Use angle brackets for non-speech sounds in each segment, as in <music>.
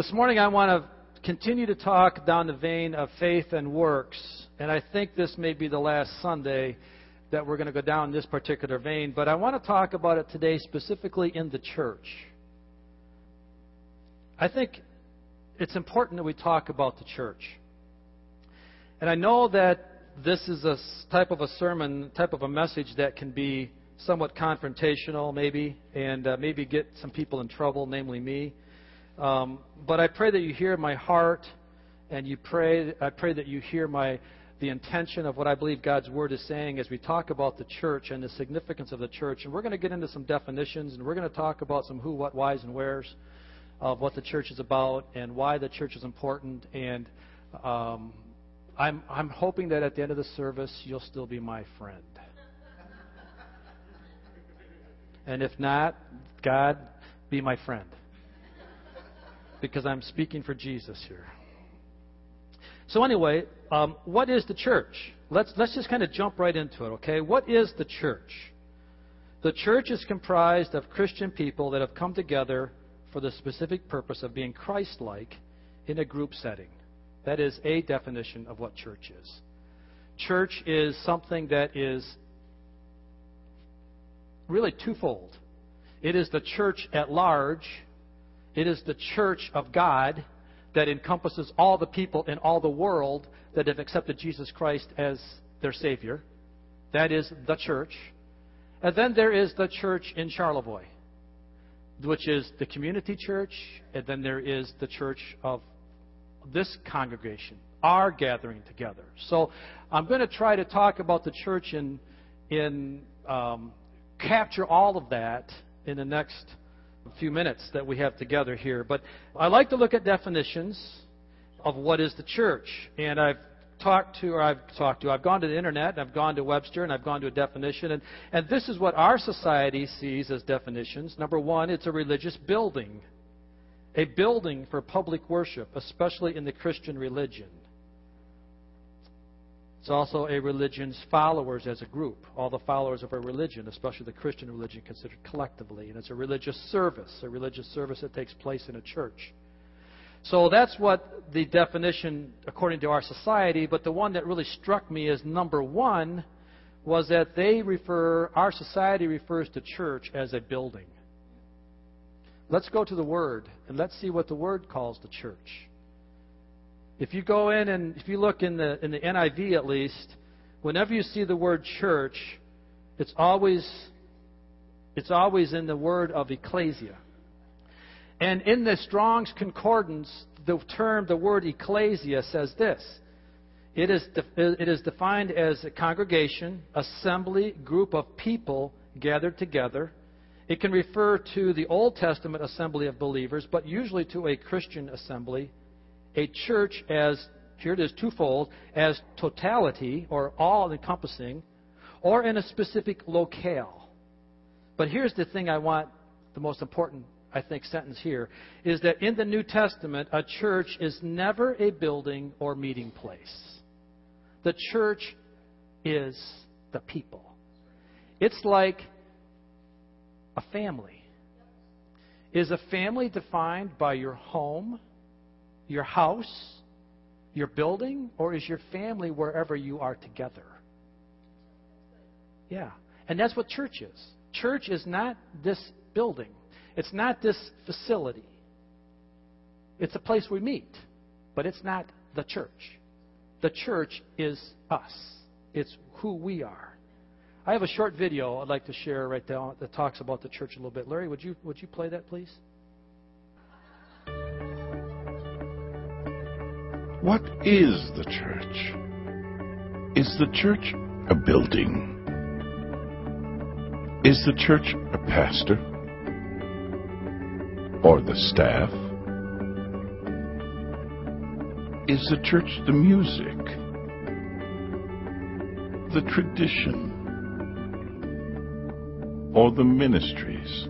This morning I want to continue to talk down the vein of faith and works, and I think this may be the last Sunday that we're going to go down this particular vein, but I want to talk about it today specifically in the church. I think it's important that we talk about the church. And I know that this is a type of a sermon, type of a message that can be somewhat confrontational, maybe, and uh, maybe get some people in trouble, namely me. Um, but I pray that you hear my heart, and you pray. I pray that you hear my the intention of what I believe God's Word is saying as we talk about the church and the significance of the church. And we're going to get into some definitions, and we're going to talk about some who, what, whys, and wheres of what the church is about and why the church is important. And um, I'm, I'm hoping that at the end of the service, you'll still be my friend. And if not, God, be my friend because I'm speaking for Jesus here. So, anyway, um, what is the church? Let's, let's just kind of jump right into it, okay? What is the church? The church is comprised of Christian people that have come together for the specific purpose of being Christ like in a group setting. That is a definition of what church is. Church is something that is really twofold it is the church at large it is the church of God that encompasses all the people in all the world that have accepted Jesus Christ as their Savior. That is the church. And then there is the church in Charlevoix, which is the community church, and then there is the church of this congregation, our gathering together. So I'm going to try to talk about the church and in um, capture all of that in the next few minutes that we have together here. But I like to look at definitions of what is the church. And I've talked to, or I've talked to, I've gone to the internet, and I've gone to Webster, and I've gone to a definition. And, and this is what our society sees as definitions. Number one, it's a religious building, a building for public worship, especially in the Christian religion. It's also a religion's followers as a group, all the followers of a religion, especially the Christian religion, considered collectively. And it's a religious service, a religious service that takes place in a church. So that's what the definition, according to our society, but the one that really struck me as number one was that they refer, our society refers to church as a building. Let's go to the Word and let's see what the Word calls the church. If you go in and if you look in the in the NIV at least, whenever you see the word church, it's always it's always in the word of ecclesia. And in the Strong's Concordance, the term, the word ecclesia says this. It is, it is defined as a congregation, assembly, group of people gathered together. It can refer to the Old Testament assembly of believers, but usually to a Christian assembly a church as, here it is twofold, as totality or all encompassing, or in a specific locale. But here's the thing I want, the most important, I think, sentence here, is that in the New Testament, a church is never a building or meeting place. The church is the people. It's like a family. Is a family defined by your home, your house, your building, or is your family wherever you are together? Yeah. And that's what church is. Church is not this building, it's not this facility. It's a place we meet, but it's not the church. The church is us, it's who we are. I have a short video I'd like to share right now that talks about the church a little bit. Larry, would you, would you play that, please? What is the church? Is the church a building? Is the church a pastor? Or the staff? Is the church the music? The tradition? Or the ministries?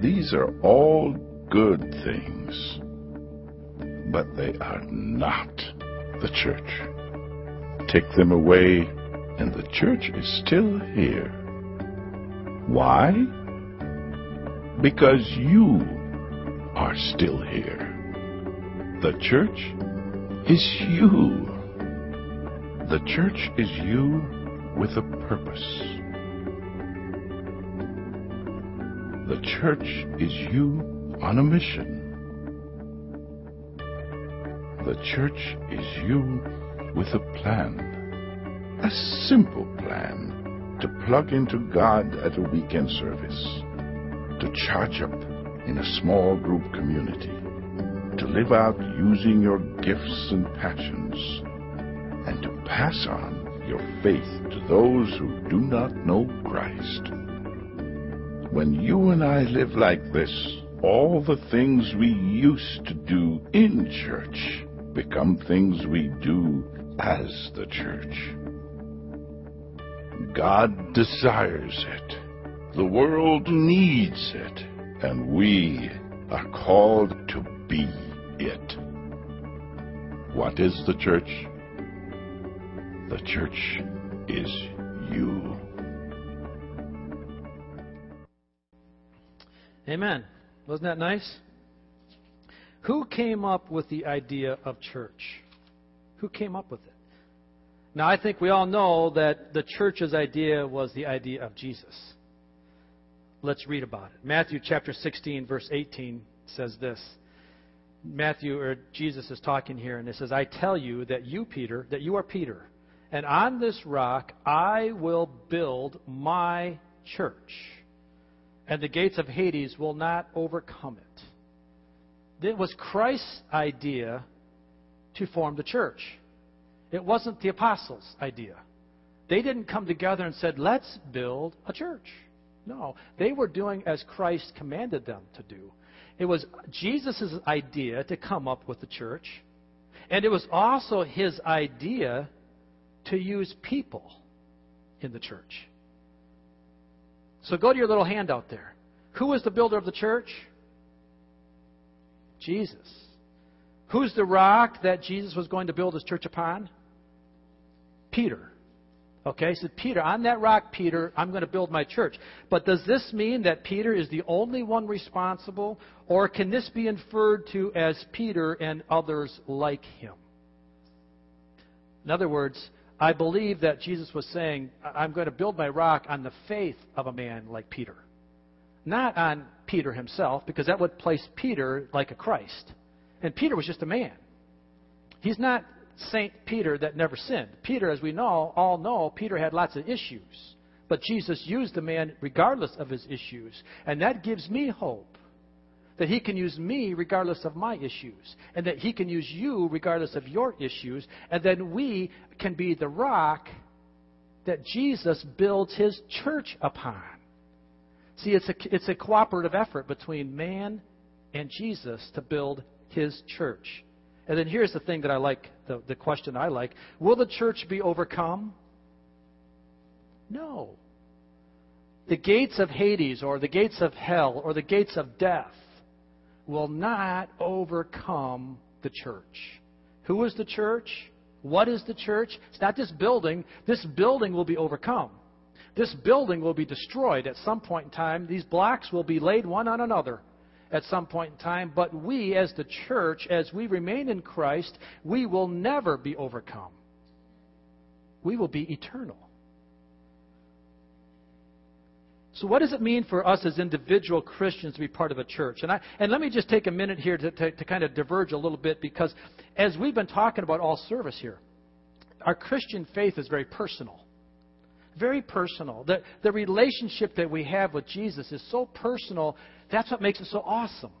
These are all good things, but they are not the church. Take them away, and the church is still here. Why? because you are still here. The church is you. The church is you with a purpose. The church is you on a mission. The church is you with a plan. A simple plan to plug into God at a weekend service. To charge up in a small group community. To live out using your gifts and passions. And to pass on your faith to those who do not know Christ. When you and I live like this, all the things we used to do in church become things we do as the church. God desires it. The world needs it. And we are called to be it. What is the church? The church is you. Amen. Wasn't that nice? Who came up with the idea of church? Who came up with it? Now, I think we all know that the church's idea was the idea of Jesus. Let's read about it. Matthew chapter 16, verse 18 says this. Matthew, or Jesus is talking here, and it says, I tell you that you, Peter, that you are Peter, and on this rock I will build my church and the gates of Hades will not overcome it. It was Christ's idea to form the church. It wasn't the apostles' idea. They didn't come together and said, let's build a church. No, they were doing as Christ commanded them to do. It was Jesus' idea to come up with the church, and it was also his idea to use people in the church. So go to your little handout there. Who was the builder of the church? Jesus. Who's the rock that Jesus was going to build his church upon? Peter. Okay, so Peter, on that rock, Peter, I'm going to build my church. But does this mean that Peter is the only one responsible, or can this be inferred to as Peter and others like him? In other words, I believe that Jesus was saying, I'm going to build my rock on the faith of a man like Peter. Not on Peter himself, because that would place Peter like a Christ. And Peter was just a man. He's not Saint Peter that never sinned. Peter, as we know, all know, Peter had lots of issues. But Jesus used the man regardless of his issues. And that gives me hope that He can use me regardless of my issues, and that He can use you regardless of your issues, and then we can be the rock that Jesus builds His church upon. See, it's a, it's a cooperative effort between man and Jesus to build His church. And then here's the thing that I like, the, the question I like Will the church be overcome? No. The gates of Hades, or the gates of hell, or the gates of death will not overcome the church. Who is the church? What is the church? It's not this building. This building will be overcome. This building will be destroyed at some point in time. These blocks will be laid one on another at some point in time. But we, as the church, as we remain in Christ, we will never be overcome. We will be eternal. So, what does it mean for us as individual Christians to be part of a church? And, I, and let me just take a minute here to, to, to kind of diverge a little bit because as we've been talking about all service here, our Christian faith is very personal. Very personal. The, the relationship that we have with Jesus is so personal, that's what makes it so awesome.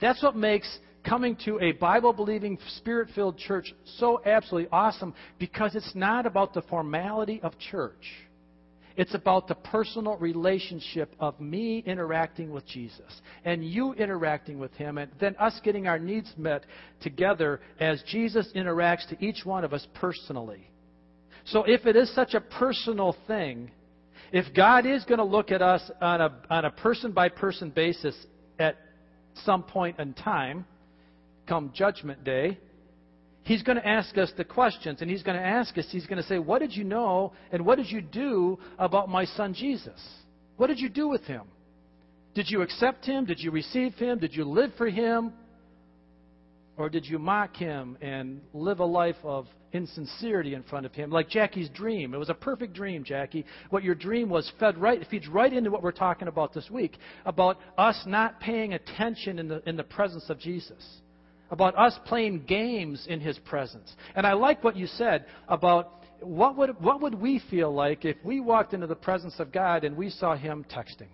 That's what makes coming to a Bible believing, spirit filled church so absolutely awesome because it's not about the formality of church. It's about the personal relationship of me interacting with Jesus and you interacting with Him, and then us getting our needs met together as Jesus interacts to each one of us personally. So, if it is such a personal thing, if God is going to look at us on a, on a person by person basis at some point in time, come Judgment Day, He's going to ask us the questions, and he's going to ask us, he's going to say, What did you know and what did you do about my son Jesus? What did you do with him? Did you accept him? Did you receive him? Did you live for him? Or did you mock him and live a life of insincerity in front of him? Like Jackie's dream. It was a perfect dream, Jackie. What your dream was fed right, feeds right into what we're talking about this week about us not paying attention in the, in the presence of Jesus, about us playing games in his presence. And I like what you said about what would, what would we feel like if we walked into the presence of God and we saw him texting?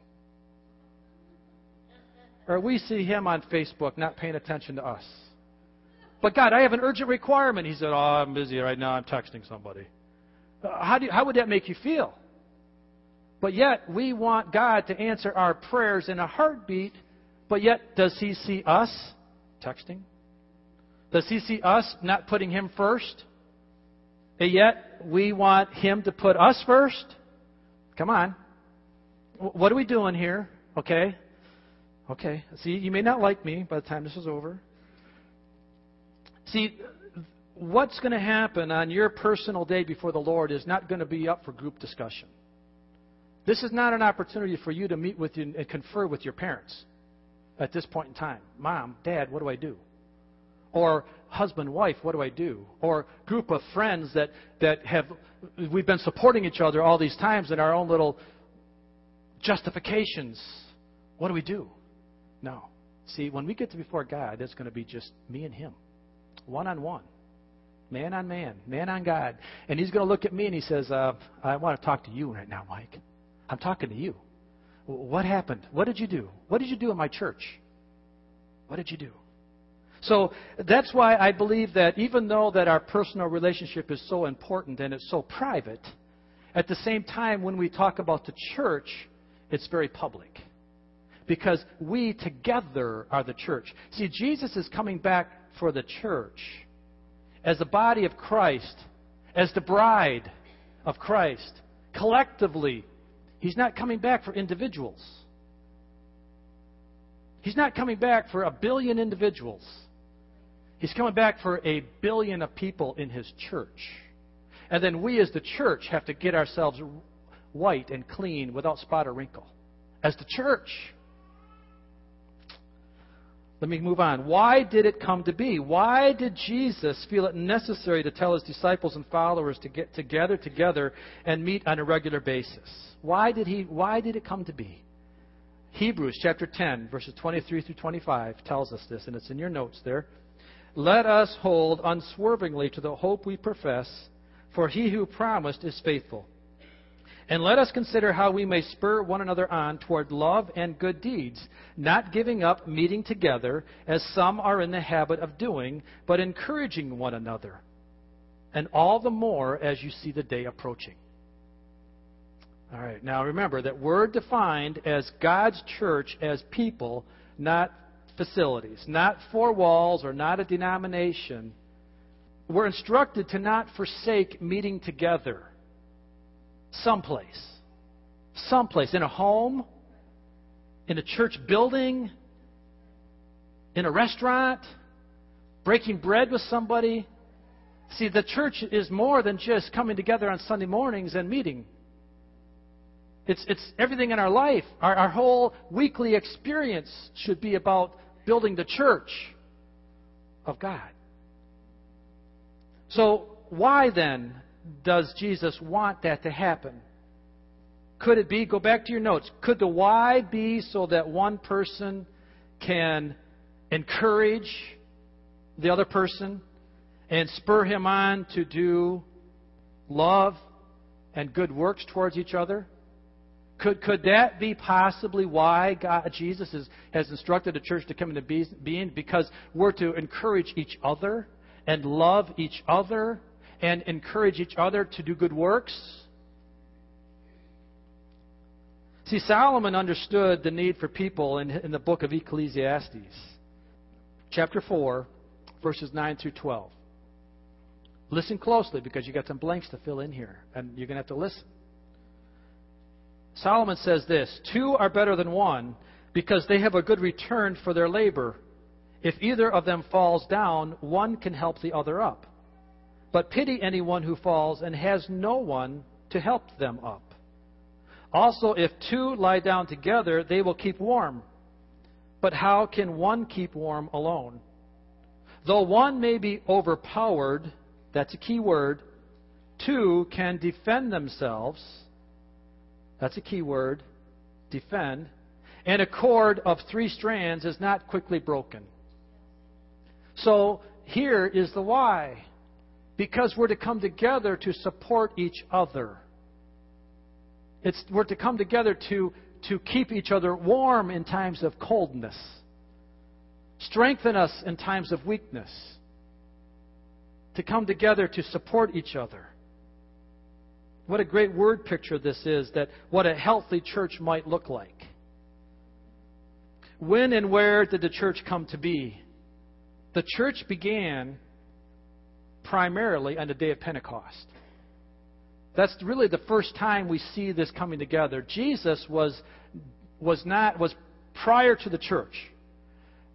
Or we see him on Facebook not paying attention to us. But God, I have an urgent requirement. He said, Oh, I'm busy right now. I'm texting somebody. Uh, how, do you, how would that make you feel? But yet, we want God to answer our prayers in a heartbeat, but yet, does He see us texting? Does He see us not putting Him first? And yet, we want Him to put us first? Come on. What are we doing here? Okay? Okay. See, you may not like me by the time this is over. See, what's going to happen on your personal day before the Lord is not going to be up for group discussion. This is not an opportunity for you to meet with you and confer with your parents at this point in time. Mom, Dad, what do I do? Or husband, wife, what do I do? Or group of friends that, that have we've been supporting each other all these times in our own little justifications. What do we do? No. See, when we get to before God, it's going to be just me and Him one on one, man on man, man on God. And he's going to look at me and he says, uh, I want to talk to you right now, Mike. I'm talking to you. What happened? What did you do? What did you do in my church? What did you do? So that's why I believe that even though that our personal relationship is so important and it's so private, at the same time when we talk about the church, it's very public. Because we together are the church. See, Jesus is coming back for the church as the body of Christ, as the bride of Christ, collectively. He's not coming back for individuals. He's not coming back for a billion individuals. He's coming back for a billion of people in his church. And then we as the church have to get ourselves white and clean without spot or wrinkle. As the church. Let me move on. Why did it come to be? Why did Jesus feel it necessary to tell his disciples and followers to get together together and meet on a regular basis? Why did he why did it come to be? Hebrews chapter 10 verses 23 through 25 tells us this and it's in your notes there. Let us hold unswervingly to the hope we profess, for he who promised is faithful. And let us consider how we may spur one another on toward love and good deeds, not giving up meeting together, as some are in the habit of doing, but encouraging one another. And all the more as you see the day approaching. All right, now remember that we're defined as God's church as people, not facilities, not four walls or not a denomination. We're instructed to not forsake meeting together someplace. Someplace. In a home, in a church building, in a restaurant, breaking bread with somebody. See, the church is more than just coming together on Sunday mornings and meeting. It's, it's everything in our life. Our, our whole weekly experience should be about building the church of God. So, why then does Jesus want that to happen? Could it be, go back to your notes, could the why be so that one person can encourage the other person and spur him on to do love and good works towards each other? Could, could that be possibly why God, Jesus is, has instructed the church to come into being? Because we're to encourage each other and love each other and encourage each other to do good works. See, Solomon understood the need for people in, in the book of Ecclesiastes, chapter 4, verses 9 through 12. Listen closely because you've got some blanks to fill in here, and you're going to have to listen. Solomon says this Two are better than one because they have a good return for their labor. If either of them falls down, one can help the other up. But pity anyone who falls and has no one to help them up. Also, if two lie down together, they will keep warm. But how can one keep warm alone? Though one may be overpowered, that's a key word, two can defend themselves. That's a key word, defend. And a cord of three strands is not quickly broken. So here is the why. Because we're to come together to support each other. It's, we're to come together to, to keep each other warm in times of coldness, strengthen us in times of weakness, to come together to support each other. What a great word picture this is that what a healthy church might look like. When and where did the church come to be? The church began primarily on the day of Pentecost. That's really the first time we see this coming together. Jesus was was not was prior to the church.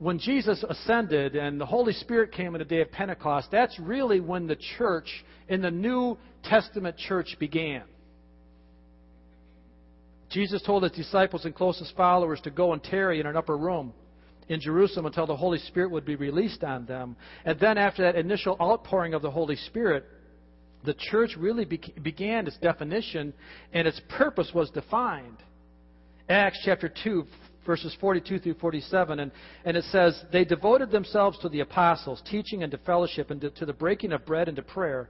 When Jesus ascended and the Holy Spirit came on the day of Pentecost, that's really when the church in the New Testament church began. Jesus told his disciples and closest followers to go and tarry in an upper room in Jerusalem until the Holy Spirit would be released on them. And then, after that initial outpouring of the Holy Spirit, the church really be- began its definition and its purpose was defined. Acts chapter 2, verses 42 through 47, and, and it says, They devoted themselves to the apostles, teaching and to fellowship, and to, to the breaking of bread and to prayer.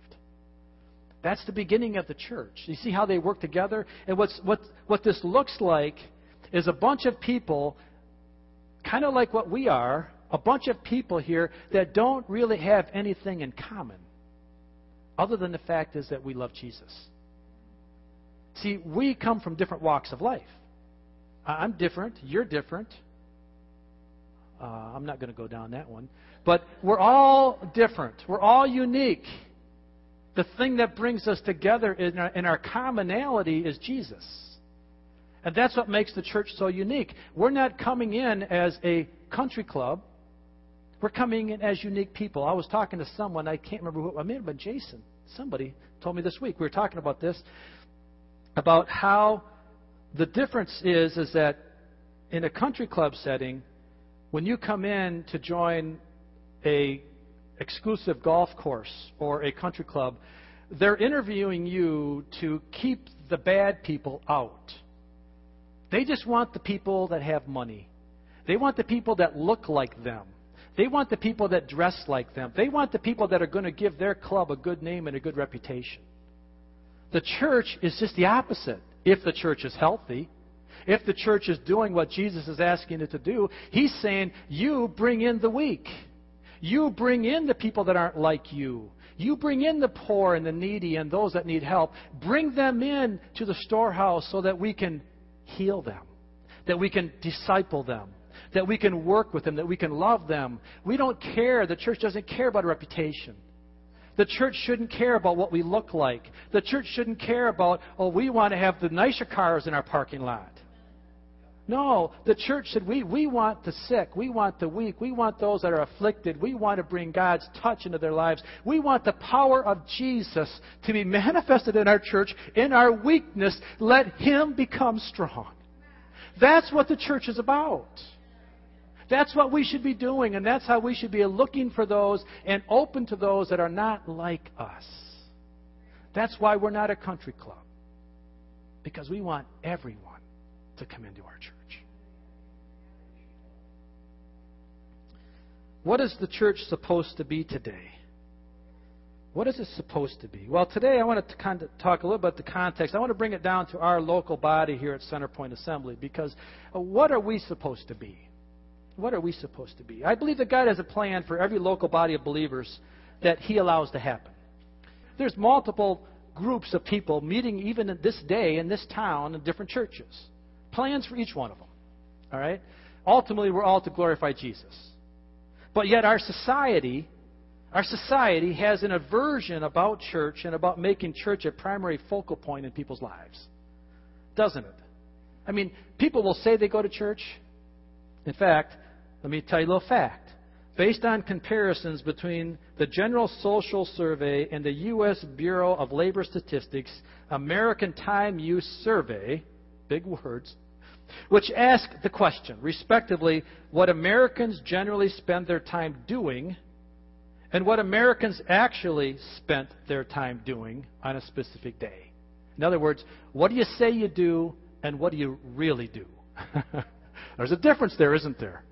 That's the beginning of the church. You see how they work together? And what's, what, what this looks like is a bunch of people, kind of like what we are, a bunch of people here that don't really have anything in common, other than the fact is that we love Jesus. See, we come from different walks of life. I'm different. You're different. Uh, I'm not going to go down that one. But we're all different. We're all unique. The thing that brings us together in our, in our commonality is Jesus. And that's what makes the church so unique. We're not coming in as a country club. We're coming in as unique people. I was talking to someone, I can't remember who, I may been Jason. Somebody told me this week. We were talking about this, about how the difference is, is that in a country club setting, when you come in to join a exclusive golf course or a country club, they're interviewing you to keep the bad people out. They just want the people that have money. They want the people that look like them. They want the people that dress like them. They want the people that are going to give their club a good name and a good reputation. The church is just the opposite. If the church is healthy, if the church is doing what Jesus is asking it to do, he's saying, You bring in the weak. You bring in the people that aren't like you. You bring in the poor and the needy and those that need help. Bring them in to the storehouse so that we can heal them, that we can disciple them, that we can work with them, that we can love them. We don't care. The church doesn't care about a reputation. The church shouldn't care about what we look like. The church shouldn't care about, oh, we want to have the nicer cars in our parking lot. No, the church said we, we want the sick, we want the weak, we want those that are afflicted, we want to bring God's touch into their lives. We want the power of Jesus to be manifested in our church. In our weakness, let Him become strong. That's what the church is about. That's what we should be doing, and that's how we should be looking for those and open to those that are not like us. That's why we're not a country club. Because we want everyone to come into our church. What is the church supposed to be today? What is it supposed to be? Well, today I want to kind of talk a little bit about the context. I want to bring it down to our local body here at Centerpoint Assembly because uh, what are we supposed to be? What are we supposed to be? I believe that God has a plan for every local body of believers that He allows to happen. There's multiple groups of people meeting even this day in this town in different churches. Plans for each one of them. All right? Ultimately, we're all to glorify Jesus. But yet, our society, our society has an aversion about church and about making church a primary focal point in people's lives. Doesn't it? I mean, people will say they go to church. In fact, let me tell you a little fact. Based on comparisons between the General Social Survey and the U.S. Bureau of Labor Statistics American Time Use Survey, big words, which ask the question, respectively, what Americans generally spend their time doing and what Americans actually spent their time doing on a specific day. In other words, what do you say you do and what do you really do? <laughs> There's a difference there, isn't there?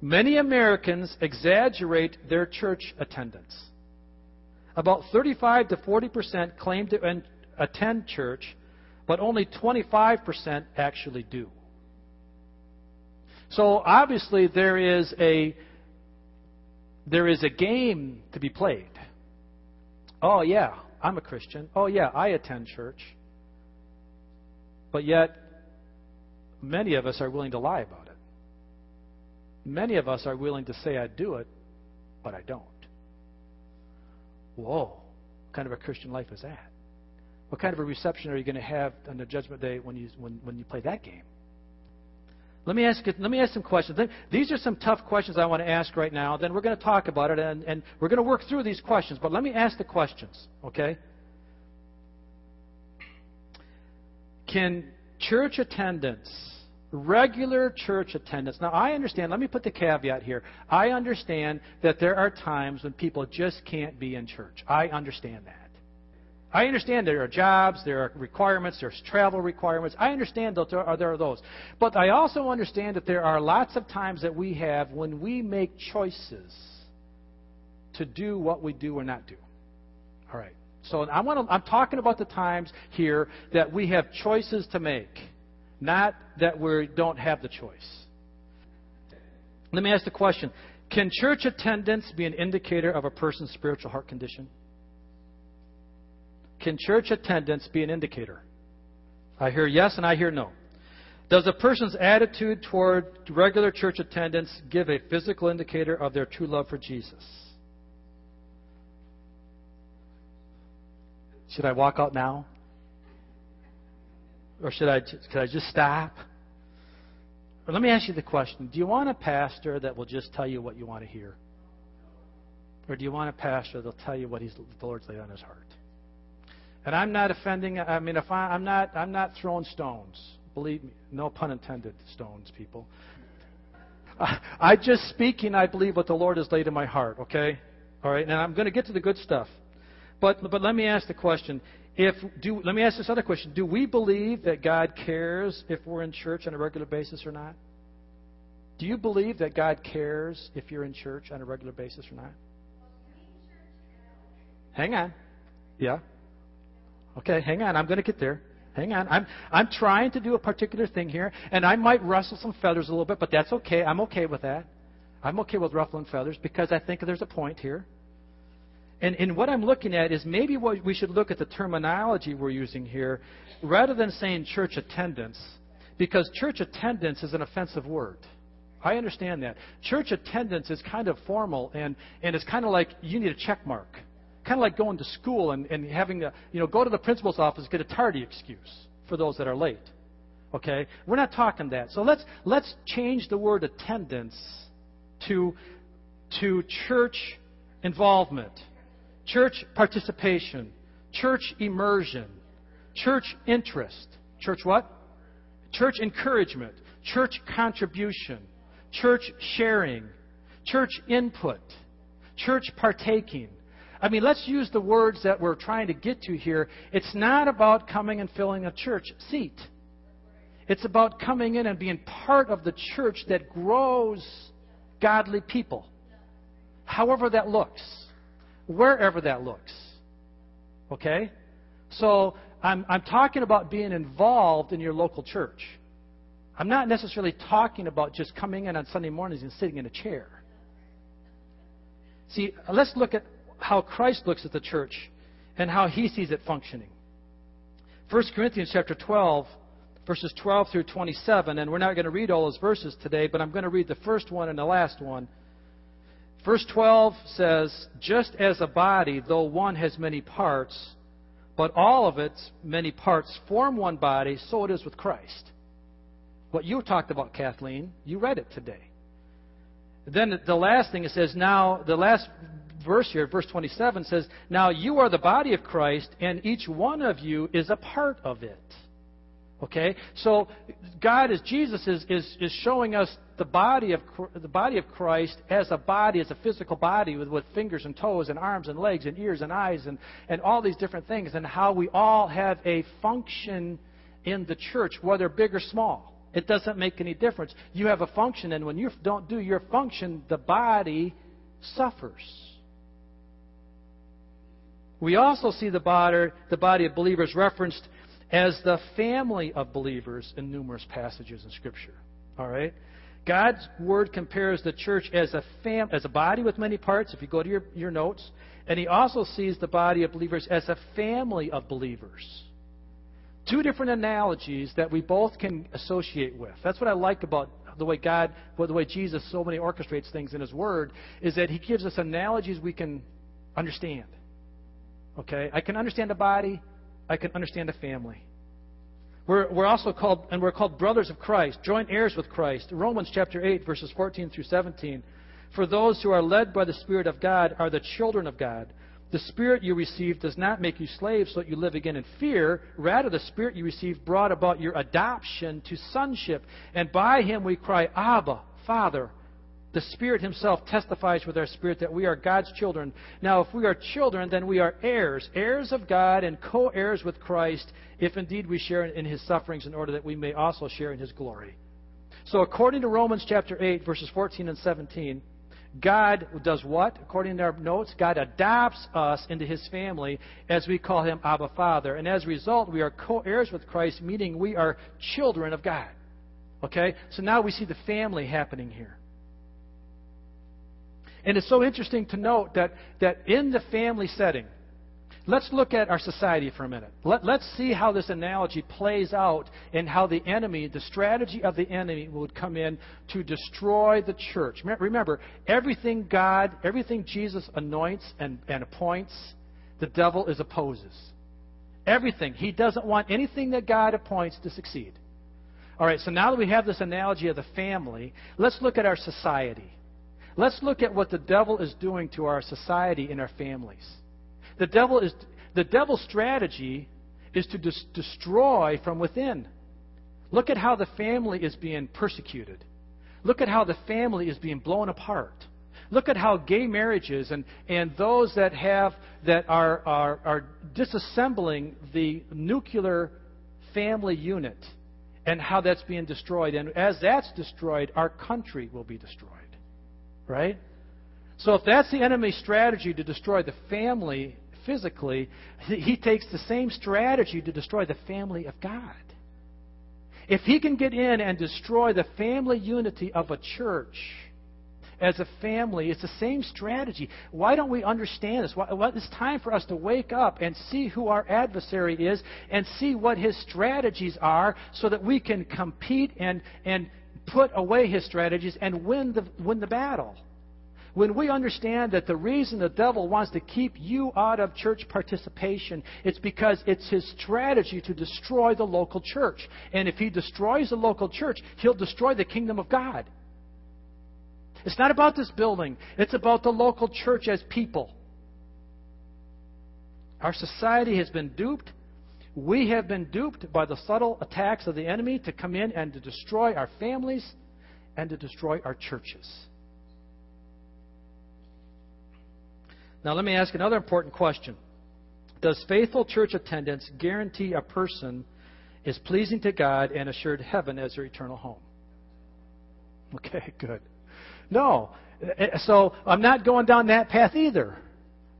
Many Americans exaggerate their church attendance. About 35 to 40 percent claim to attend church, but only 25% actually do. So obviously there is a there is a game to be played. Oh yeah, I'm a Christian. Oh yeah, I attend church. But yet many of us are willing to lie about it. Many of us are willing to say I do it, but I don't. Whoa, what kind of a Christian life is that? What kind of a reception are you going to have on the judgment day when you, when, when you play that game? Let me ask, let me ask some questions. These are some tough questions I want to ask right now. Then we're going to talk about it, and, and we're going to work through these questions. But let me ask the questions, okay? Can church attendance, regular church attendance, now I understand, let me put the caveat here. I understand that there are times when people just can't be in church. I understand that. I understand there are jobs, there are requirements, there's travel requirements. I understand that there are, those. But I also understand that there are lots of times that we have when we make choices to do what we do or not do. All right. So I want to, I'm talking about the times here that we have choices to make, not that we don't have the choice. Let me ask the question Can church attendance be an indicator of a person's spiritual heart condition? Can church attendance be an indicator? I hear yes and I hear no. Does a person's attitude toward regular church attendance give a physical indicator of their true love for Jesus? Should I walk out now? Or should I, could I just stop? Or let me ask you the question Do you want a pastor that will just tell you what you want to hear? Or do you want a pastor that will tell you what the Lord's laid on his heart? And I'm not offending. I mean, if I, I'm not, I'm not throwing stones. Believe me, no pun intended. Stones, people. I, just speaking. I believe what the Lord has laid in my heart. Okay, all right. And I'm going to get to the good stuff. But but let me ask the question. If do let me ask this other question. Do we believe that God cares if we're in church on a regular basis or not? Do you believe that God cares if you're in church on a regular basis or not? Hang on. Yeah. Okay, hang on. I'm going to get there. Hang on. I'm, I'm trying to do a particular thing here, and I might rustle some feathers a little bit, but that's okay. I'm okay with that. I'm okay with ruffling feathers because I think there's a point here. And, and what I'm looking at is maybe what we should look at the terminology we're using here rather than saying church attendance, because church attendance is an offensive word. I understand that. Church attendance is kind of formal, and, and it's kind of like you need a check mark kind of like going to school and, and having to, you know, go to the principal's office, get a tardy excuse for those that are late. Okay? We're not talking that. So let's, let's change the word attendance to, to church involvement, church participation, church immersion, church interest. Church what? Church encouragement, church contribution, church sharing, church input, church partaking, I mean, let's use the words that we're trying to get to here. It's not about coming and filling a church seat. It's about coming in and being part of the church that grows godly people. However that looks. Wherever that looks. Okay? So I'm, I'm talking about being involved in your local church. I'm not necessarily talking about just coming in on Sunday mornings and sitting in a chair. See, let's look at how Christ looks at the church and how he sees it functioning. 1 Corinthians chapter 12, verses 12 through 27, and we're not going to read all those verses today, but I'm going to read the first one and the last one. Verse 12 says, Just as a body, though one has many parts, but all of its many parts form one body, so it is with Christ. What you talked about, Kathleen, you read it today. Then the last thing it says, now, the last verse here, verse 27 says, Now you are the body of Christ, and each one of you is a part of it. Okay? So God as Jesus is, is, is showing us the body of the body of Christ as a body, as a physical body with, with fingers and toes and arms and legs and ears and eyes and, and all these different things, and how we all have a function in the church, whether big or small. It doesn't make any difference. You have a function, and when you don't do your function, the body suffers. We also see the body, the body of believers referenced as the family of believers in numerous passages in Scripture. All right? God's Word compares the church as a, fam- as a body with many parts, if you go to your, your notes. And He also sees the body of believers as a family of believers. Two different analogies that we both can associate with. That's what I like about the way God, the way Jesus so many orchestrates things in His Word, is that He gives us analogies we can understand. Okay? I can understand a body, I can understand a family. We're, we're also called, and we're called brothers of Christ, joint heirs with Christ. Romans chapter 8, verses 14 through 17. For those who are led by the Spirit of God are the children of God. The Spirit you received does not make you slaves so that you live again in fear. Rather, the Spirit you received brought about your adoption to sonship. And by him we cry, Abba, Father. The Spirit Himself testifies with our spirit that we are God's children. Now, if we are children, then we are heirs, heirs of God and co heirs with Christ, if indeed we share in His sufferings, in order that we may also share in His glory. So, according to Romans chapter 8, verses 14 and 17, God does what? According to our notes, God adopts us into His family as we call Him Abba Father. And as a result, we are co heirs with Christ, meaning we are children of God. Okay? So now we see the family happening here. And it's so interesting to note that, that in the family setting, let's look at our society for a minute. Let, let's see how this analogy plays out and how the enemy, the strategy of the enemy, would come in to destroy the church. Remember, everything God, everything Jesus anoints and, and appoints, the devil is opposes. Everything. He doesn't want anything that God appoints to succeed. All right, so now that we have this analogy of the family, let's look at our society. Let's look at what the devil is doing to our society and our families. The devil is the devil's strategy is to dis- destroy from within. Look at how the family is being persecuted. Look at how the family is being blown apart. Look at how gay marriages and, and those that have that are, are, are disassembling the nuclear family unit and how that's being destroyed. And as that's destroyed, our country will be destroyed. Right? So if that's the enemy's strategy to destroy the family physically, he takes the same strategy to destroy the family of God. If he can get in and destroy the family unity of a church as a family, it's the same strategy. Why don't we understand this? it's time for us to wake up and see who our adversary is and see what his strategies are so that we can compete and, and put away his strategies and win the, win the battle. When we understand that the reason the devil wants to keep you out of church participation, it's because it's his strategy to destroy the local church. And if he destroys the local church, he'll destroy the kingdom of God. It's not about this building, it's about the local church as people. Our society has been duped we have been duped by the subtle attacks of the enemy to come in and to destroy our families and to destroy our churches. Now, let me ask another important question Does faithful church attendance guarantee a person is pleasing to God and assured heaven as their eternal home? Okay, <laughs> good. No. Uh, uh, so I'm not going down that path either.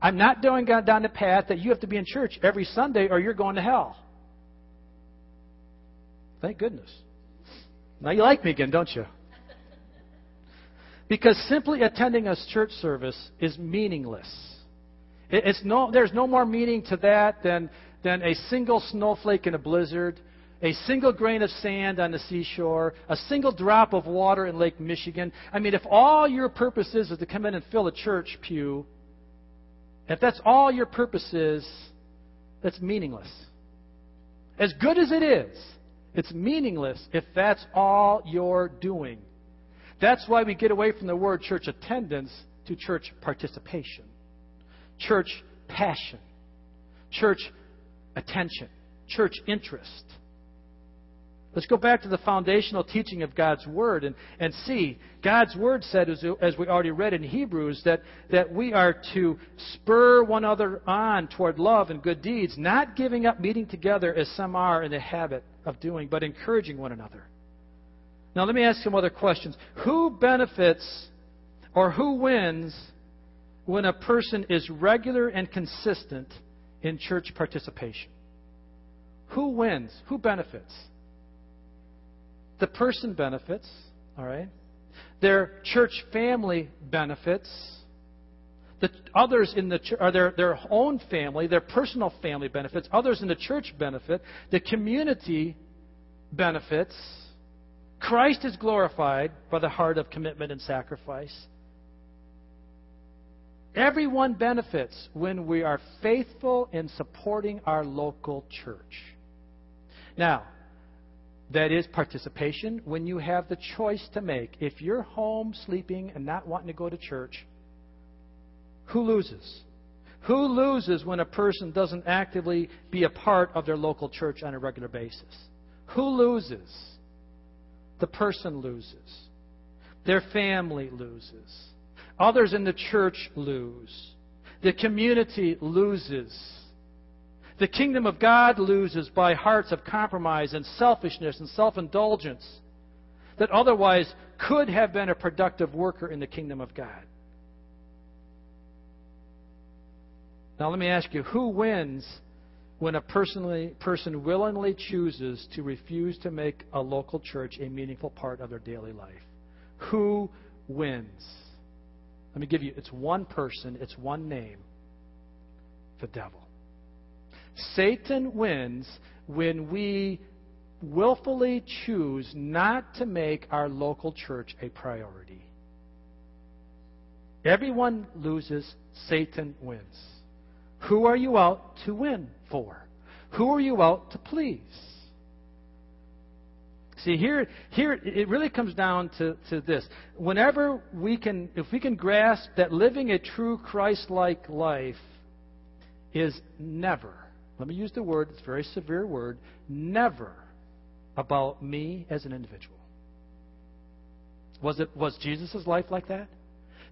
I'm not going down the path that you have to be in church every Sunday or you're going to hell. Thank goodness. Now you like me again, don't you? Because simply attending a church service is meaningless. It's no, there's no more meaning to that than, than a single snowflake in a blizzard, a single grain of sand on the seashore, a single drop of water in Lake Michigan. I mean, if all your purpose is, is to come in and fill a church pew, if that's all your purpose is, that's meaningless. As good as it is, it's meaningless if that's all you're doing. That's why we get away from the word church attendance to church participation, church passion, church attention, church interest. Let's go back to the foundational teaching of God's Word and, and see. God's Word said, as, as we already read in Hebrews, that, that we are to spur one another on toward love and good deeds, not giving up meeting together as some are in the habit of doing, but encouraging one another. Now, let me ask some other questions. Who benefits or who wins when a person is regular and consistent in church participation? Who wins? Who benefits? The person benefits, all right? Their church family benefits. The others in the or their, their own family, their personal family benefits. Others in the church benefit. The community benefits. Christ is glorified by the heart of commitment and sacrifice. Everyone benefits when we are faithful in supporting our local church. Now, that is participation when you have the choice to make. If you're home sleeping and not wanting to go to church, who loses? Who loses when a person doesn't actively be a part of their local church on a regular basis? Who loses? The person loses. Their family loses. Others in the church lose. The community loses. The kingdom of God loses by hearts of compromise and selfishness and self indulgence that otherwise could have been a productive worker in the kingdom of God. Now, let me ask you who wins when a personally, person willingly chooses to refuse to make a local church a meaningful part of their daily life? Who wins? Let me give you it's one person, it's one name the devil. Satan wins when we willfully choose not to make our local church a priority. Everyone loses, Satan wins. Who are you out to win for? Who are you out to please? See, here, here it really comes down to, to this. Whenever we can, if we can grasp that living a true Christ like life is never let me use the word, it's a very severe word, never about me as an individual. Was it was Jesus' life like that?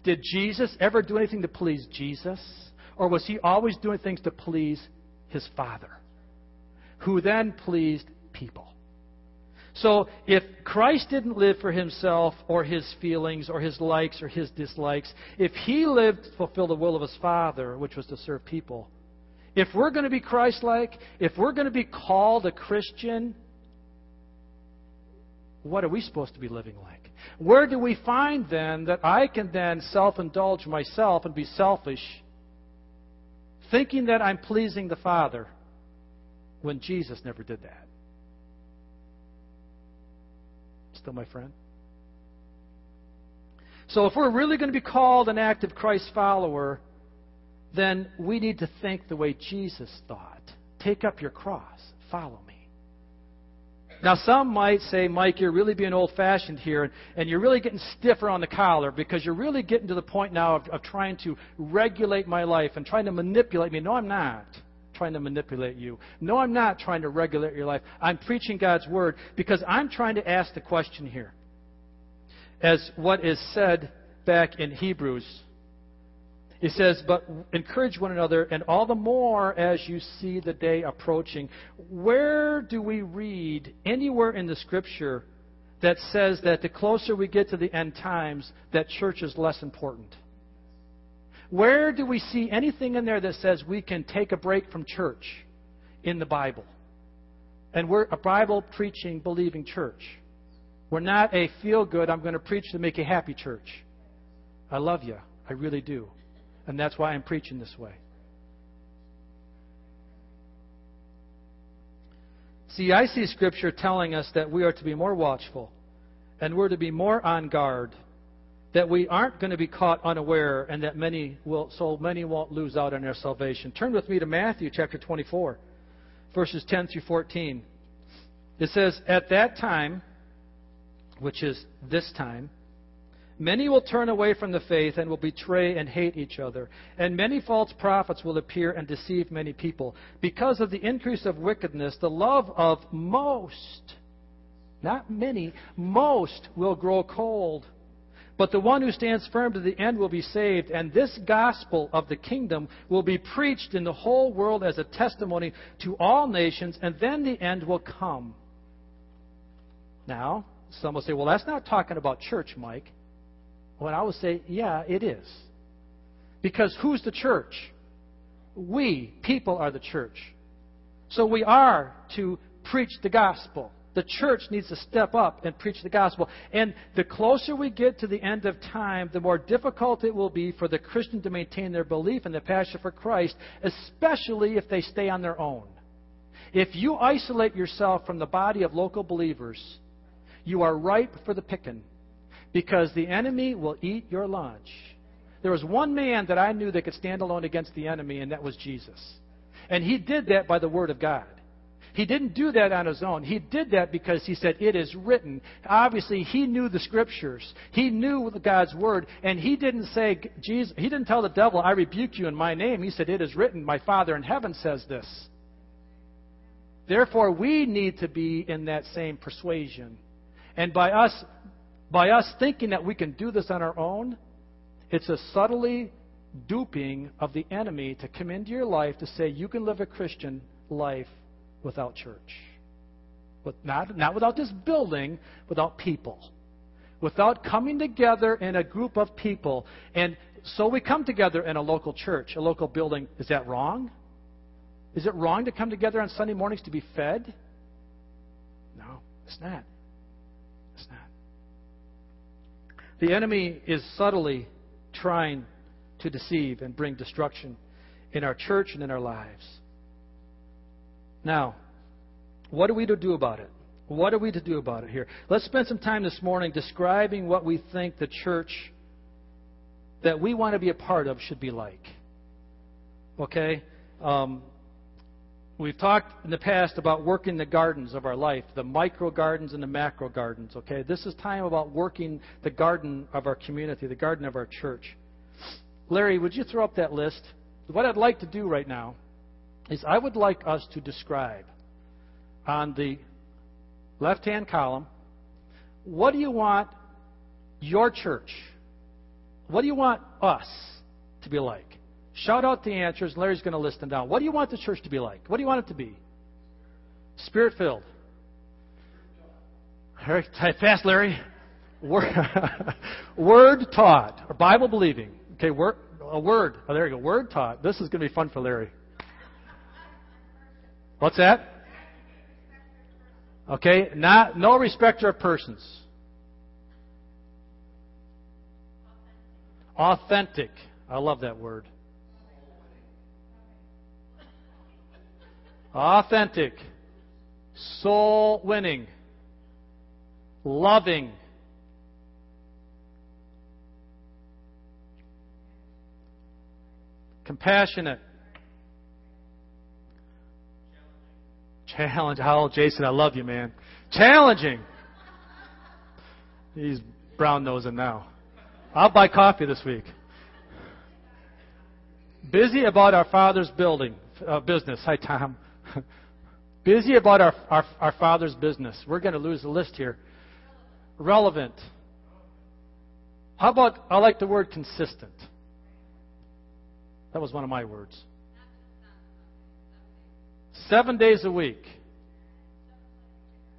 Did Jesus ever do anything to please Jesus? Or was he always doing things to please his Father? Who then pleased people. So if Christ didn't live for himself or his feelings or his likes or his dislikes, if he lived to fulfill the will of his Father, which was to serve people, if we're going to be Christ like, if we're going to be called a Christian, what are we supposed to be living like? Where do we find then that I can then self indulge myself and be selfish, thinking that I'm pleasing the Father when Jesus never did that? Still my friend? So if we're really going to be called an active Christ follower, then we need to think the way Jesus thought. Take up your cross, follow me. Now, some might say, Mike, you're really being old fashioned here, and you're really getting stiffer on the collar because you're really getting to the point now of, of trying to regulate my life and trying to manipulate me. No, I'm not trying to manipulate you. No, I'm not trying to regulate your life. I'm preaching God's word because I'm trying to ask the question here. As what is said back in Hebrews he says, But encourage one another, and all the more as you see the day approaching. Where do we read anywhere in the Scripture that says that the closer we get to the end times, that church is less important? Where do we see anything in there that says we can take a break from church in the Bible? And we're a Bible preaching, believing church. We're not a feel good, I'm going to preach to make you happy church. I love you. I really do. And that's why I'm preaching this way. See, I see Scripture telling us that we are to be more watchful and we're to be more on guard, that we aren't going to be caught unaware, and that many will, so many won't lose out on their salvation. Turn with me to Matthew chapter 24, verses 10 through 14. It says, At that time, which is this time, Many will turn away from the faith and will betray and hate each other. And many false prophets will appear and deceive many people. Because of the increase of wickedness, the love of most, not many, most will grow cold. But the one who stands firm to the end will be saved. And this gospel of the kingdom will be preached in the whole world as a testimony to all nations, and then the end will come. Now, some will say, well, that's not talking about church, Mike. Well, I would say, yeah, it is. Because who's the church? We, people, are the church. So we are to preach the gospel. The church needs to step up and preach the gospel. And the closer we get to the end of time, the more difficult it will be for the Christian to maintain their belief and their passion for Christ, especially if they stay on their own. If you isolate yourself from the body of local believers, you are ripe for the picking because the enemy will eat your lunch. There was one man that I knew that could stand alone against the enemy, and that was Jesus. And he did that by the Word of God. He didn't do that on his own. He did that because he said, It is written. Obviously, he knew the scriptures. He knew God's word. And he didn't say, Jesus, he didn't tell the devil, I rebuke you in my name. He said, It is written. My Father in heaven says this. Therefore, we need to be in that same persuasion. And by us by us thinking that we can do this on our own, it's a subtly duping of the enemy to come into your life to say you can live a Christian life without church. With not, not without this building, without people. Without coming together in a group of people. And so we come together in a local church, a local building. Is that wrong? Is it wrong to come together on Sunday mornings to be fed? No, it's not. It's not. The enemy is subtly trying to deceive and bring destruction in our church and in our lives. Now, what are we to do about it? What are we to do about it here? Let's spend some time this morning describing what we think the church that we want to be a part of should be like. Okay? Um, We've talked in the past about working the gardens of our life, the micro gardens and the macro gardens, okay? This is time about working the garden of our community, the garden of our church. Larry, would you throw up that list? What I'd like to do right now is I would like us to describe on the left hand column what do you want your church, what do you want us to be like? Shout out the answers. Larry's going to list them down. What do you want the church to be like? What do you want it to be? Spirit filled. Very fast, Larry. Word, <laughs> word taught, or Bible believing. Okay, word, a word. Oh, there you go. Word taught. This is going to be fun for Larry. What's that? Okay, not no respecter of persons. Authentic. I love that word. Authentic, soul winning, loving, compassionate, challenge. Oh, Jason, I love you, man. Challenging. He's brown nosing now. I'll buy coffee this week. Busy about our Father's building uh, business. Hi, Tom. <laughs> Busy about our, our, our Father's business. We're going to lose the list here. Relevant. How about, I like the word consistent. That was one of my words. Seven days a week.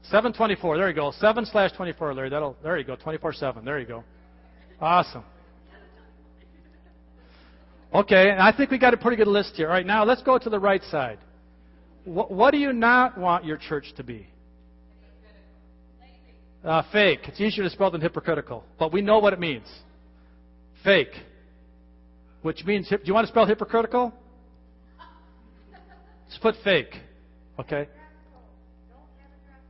724. There you go. 7 slash 24, Larry. That'll, there you go. 24 7. There you go. Awesome. Okay, and I think we got a pretty good list here. All right, now let's go to the right side. What, what do you not want your church to be? Uh, fake. It's easier to spell than hypocritical, but we know what it means. Fake. Which means, do you want to spell hypocritical? Just put fake. Okay?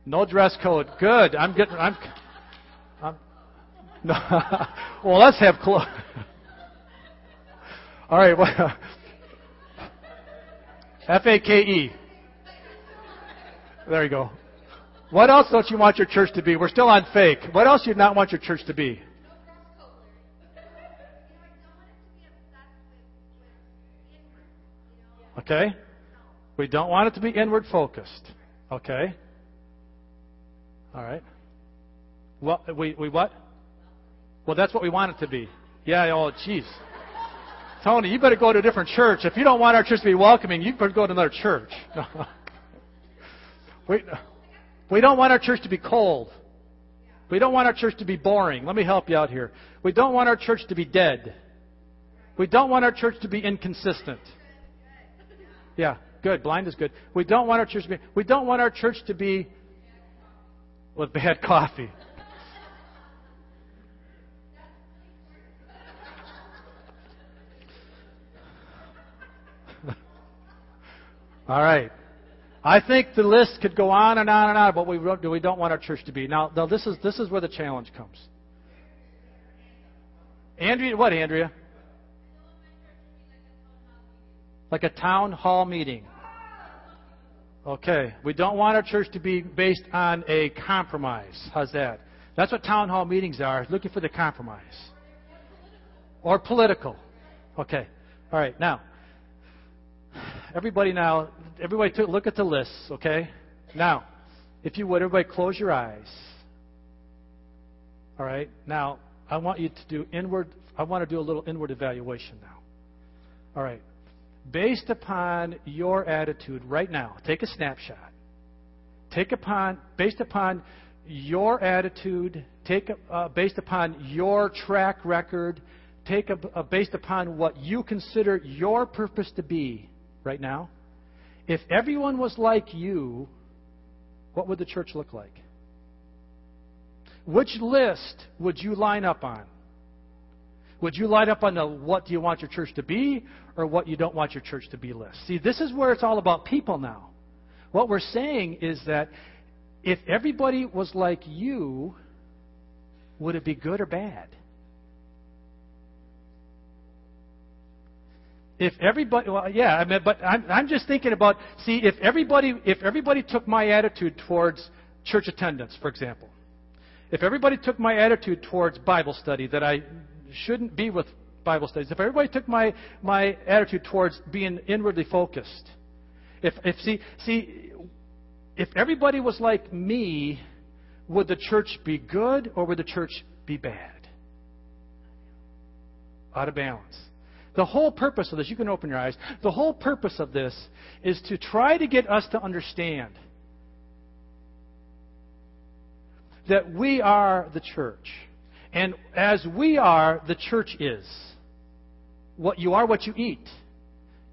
No dress code. Good. I'm getting. I'm. I'm <laughs> no. well, let's have clothes. <laughs> All right. Well, <laughs> F A K E. There you go. What else don't you want your church to be? We're still on fake. What else do you not want your church to be? Okay? We don't want it to be inward focused. Okay? All right. Well, we, we what? Well, that's what we want it to be. Yeah, oh, jeez. Tony, you better go to a different church. If you don't want our church to be welcoming, you better go to another church. <laughs> we, we don't want our church to be cold. We don't want our church to be boring. Let me help you out here. We don't want our church to be dead. We don't want our church to be inconsistent. Yeah, good. Blind is good. We don't want our church to be. We don't want our church to be with bad coffee. <laughs> All right. I think the list could go on and on and on, but we, do we don't want our church to be. Now, now this, is, this is where the challenge comes. Andrea, what, Andrea? Like a town hall meeting. Okay. We don't want our church to be based on a compromise. How's that? That's what town hall meetings are, looking for the compromise. Or political. Okay. All right. Now, everybody now, everybody look at the lists, okay? Now, if you would, everybody close your eyes. All right? Now, I want you to do inward, I want to do a little inward evaluation now. All right. Based upon your attitude right now, take a snapshot. Take upon, based upon your attitude, take uh, based upon your track record, take a, uh, based upon what you consider your purpose to be right now. If everyone was like you, what would the church look like? Which list would you line up on? Would you line up on the what do you want your church to be or what you don't want your church to be list? See, this is where it's all about people now. What we're saying is that if everybody was like you, would it be good or bad? If everybody, well, yeah, I mean, but I'm, I'm just thinking about, see, if everybody, if everybody took my attitude towards church attendance, for example, if everybody took my attitude towards Bible study that I shouldn't be with Bible studies, if everybody took my, my attitude towards being inwardly focused, if, if see, see, if everybody was like me, would the church be good or would the church be bad? Out of balance. The whole purpose of this, you can open your eyes, the whole purpose of this is to try to get us to understand that we are the church. And as we are, the church is. What you are what you eat.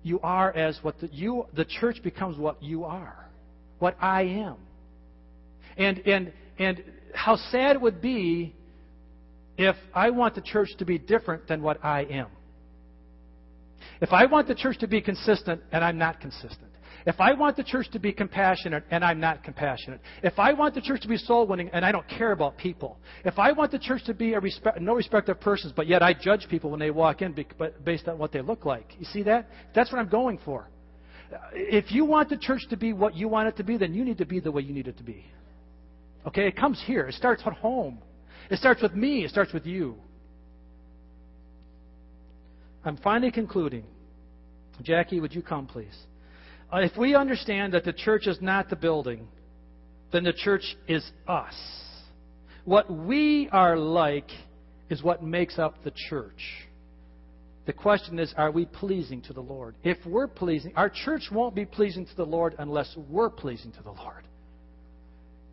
You are as what the, you the church becomes what you are. What I am. And and and how sad it would be if I want the church to be different than what I am. If I want the church to be consistent and I'm not consistent, if I want the church to be compassionate and I'm not compassionate, if I want the church to be soul winning and I don't care about people, if I want the church to be a respect, no respect of persons, but yet I judge people when they walk in based on what they look like, you see that? That's what I'm going for. If you want the church to be what you want it to be, then you need to be the way you need it to be. Okay? It comes here. It starts at home. It starts with me. It starts with you. I'm finally concluding. Jackie, would you come, please? Uh, if we understand that the church is not the building, then the church is us. What we are like is what makes up the church. The question is, are we pleasing to the Lord? If we're pleasing, our church won't be pleasing to the Lord unless we're pleasing to the Lord.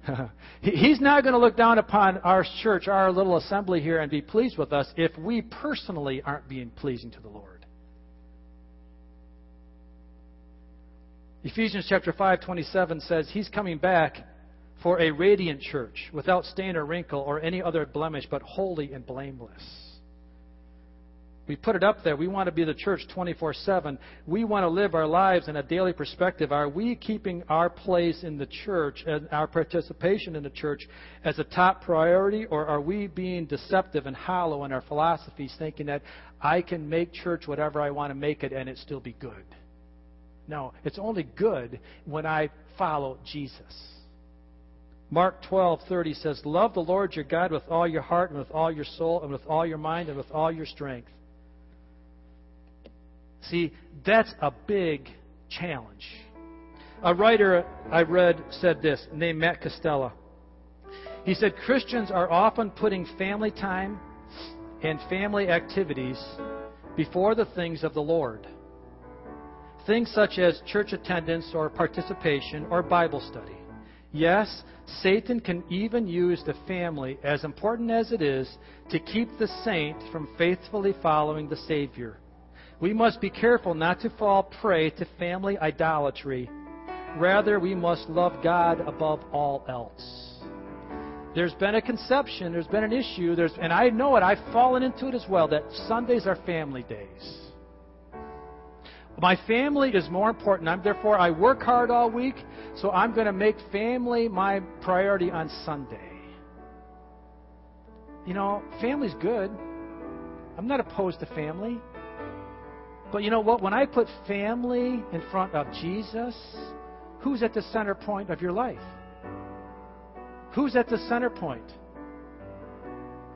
<laughs> He's not going to look down upon our church, our little assembly here, and be pleased with us if we personally aren't being pleasing to the Lord. Ephesians chapter 5, 27 says he's coming back for a radiant church, without stain or wrinkle or any other blemish, but holy and blameless. We put it up there. We want to be the church 24 7. We want to live our lives in a daily perspective. Are we keeping our place in the church and our participation in the church as a top priority, or are we being deceptive and hollow in our philosophies, thinking that I can make church whatever I want to make it and it still be good? No, it's only good when I follow Jesus. Mark 12:30 says, "Love the Lord your God with all your heart and with all your soul and with all your mind and with all your strength." See, that's a big challenge. A writer I read said this, named Matt Costello. He said Christians are often putting family time and family activities before the things of the Lord. Things such as church attendance or participation or Bible study. Yes, Satan can even use the family, as important as it is, to keep the saint from faithfully following the Savior. We must be careful not to fall prey to family idolatry. Rather, we must love God above all else. There's been a conception, there's been an issue, there's, and I know it, I've fallen into it as well, that Sundays are family days. My family is more important. I'm therefore I work hard all week, so I'm going to make family my priority on Sunday. You know, family's good. I'm not opposed to family. But you know what? When I put family in front of Jesus, who's at the center point of your life? Who's at the center point?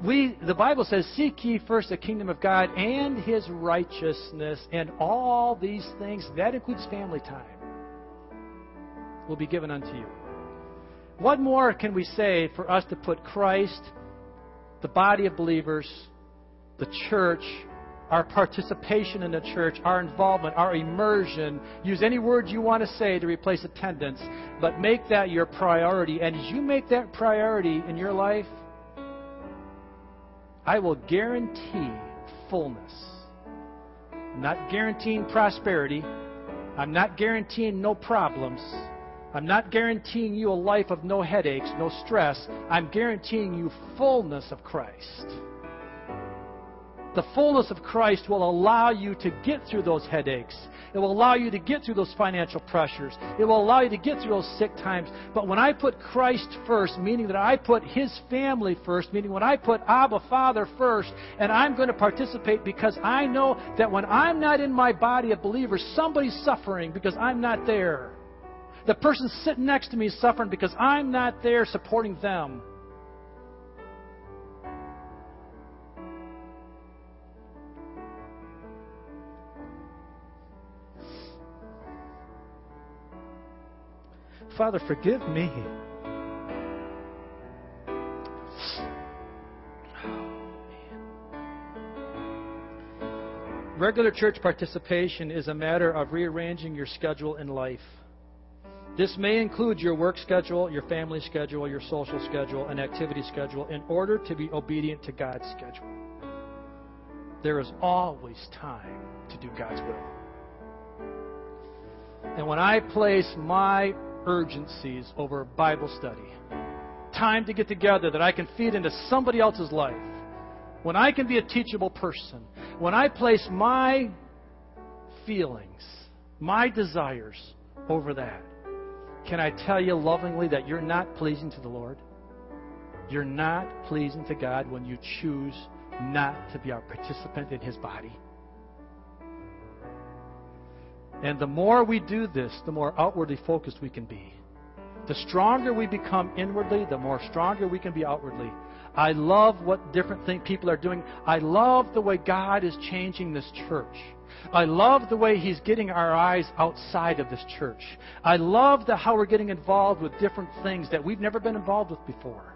We, the Bible says, Seek ye first the kingdom of God and his righteousness, and all these things, that includes family time, will be given unto you. What more can we say for us to put Christ, the body of believers, the church, our participation in the church, our involvement, our immersion. Use any words you want to say to replace attendance, but make that your priority. And as you make that priority in your life, I will guarantee fullness. I'm not guaranteeing prosperity. I'm not guaranteeing no problems. I'm not guaranteeing you a life of no headaches, no stress. I'm guaranteeing you fullness of Christ the fullness of Christ will allow you to get through those headaches. It will allow you to get through those financial pressures. It will allow you to get through those sick times. But when I put Christ first, meaning that I put His family first, meaning when I put Abba Father first, and I'm going to participate because I know that when I'm not in my body of believers, somebody's suffering because I'm not there. The person sitting next to me is suffering because I'm not there supporting them. Father, forgive me. Regular church participation is a matter of rearranging your schedule in life. This may include your work schedule, your family schedule, your social schedule, and activity schedule in order to be obedient to God's schedule. There is always time to do God's will. And when I place my urgencies over Bible study. Time to get together that I can feed into somebody else's life. When I can be a teachable person. When I place my feelings, my desires over that. Can I tell you lovingly that you're not pleasing to the Lord? You're not pleasing to God when you choose not to be a participant in His body. And the more we do this, the more outwardly focused we can be. The stronger we become inwardly, the more stronger we can be outwardly. I love what different things people are doing. I love the way God is changing this church. I love the way He's getting our eyes outside of this church. I love the, how we're getting involved with different things that we've never been involved with before.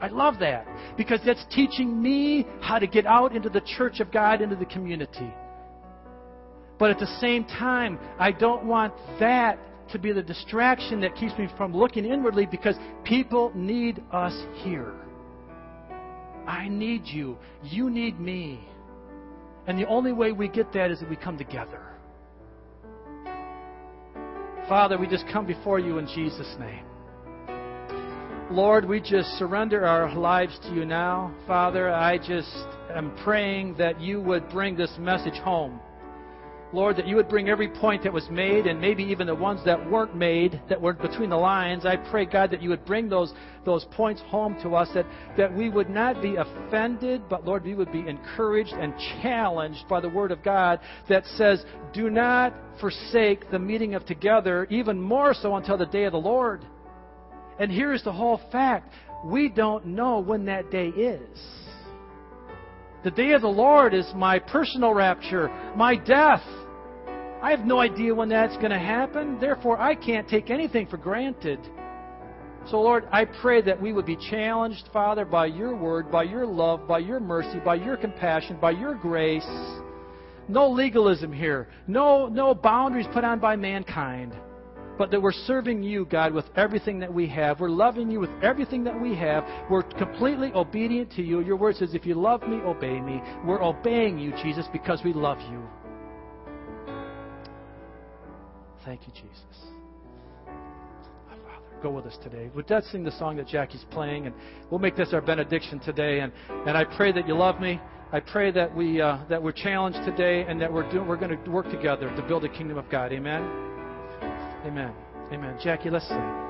I love that because that's teaching me how to get out into the church of God, into the community. But at the same time, I don't want that to be the distraction that keeps me from looking inwardly because people need us here. I need you. You need me. And the only way we get that is that we come together. Father, we just come before you in Jesus' name. Lord, we just surrender our lives to you now. Father, I just am praying that you would bring this message home. Lord, that you would bring every point that was made and maybe even the ones that weren't made, that were between the lines. I pray, God, that you would bring those, those points home to us, that, that we would not be offended, but Lord, we would be encouraged and challenged by the Word of God that says, do not forsake the meeting of together, even more so until the day of the Lord. And here's the whole fact we don't know when that day is. The day of the Lord is my personal rapture, my death. I have no idea when that's going to happen. Therefore, I can't take anything for granted. So, Lord, I pray that we would be challenged, Father, by your word, by your love, by your mercy, by your compassion, by your grace. No legalism here. No, no boundaries put on by mankind. But that we're serving you, God, with everything that we have. We're loving you with everything that we have. We're completely obedient to you. Your word says, if you love me, obey me. We're obeying you, Jesus, because we love you. Thank you, Jesus. Father, go with us today. Would that sing the song that Jackie's playing? And we'll make this our benediction today. And, and I pray that you love me. I pray that we uh, that we're challenged today and that we're doing, we're going to work together to build the kingdom of God. Amen. Amen. Amen. Jackie, let's sing.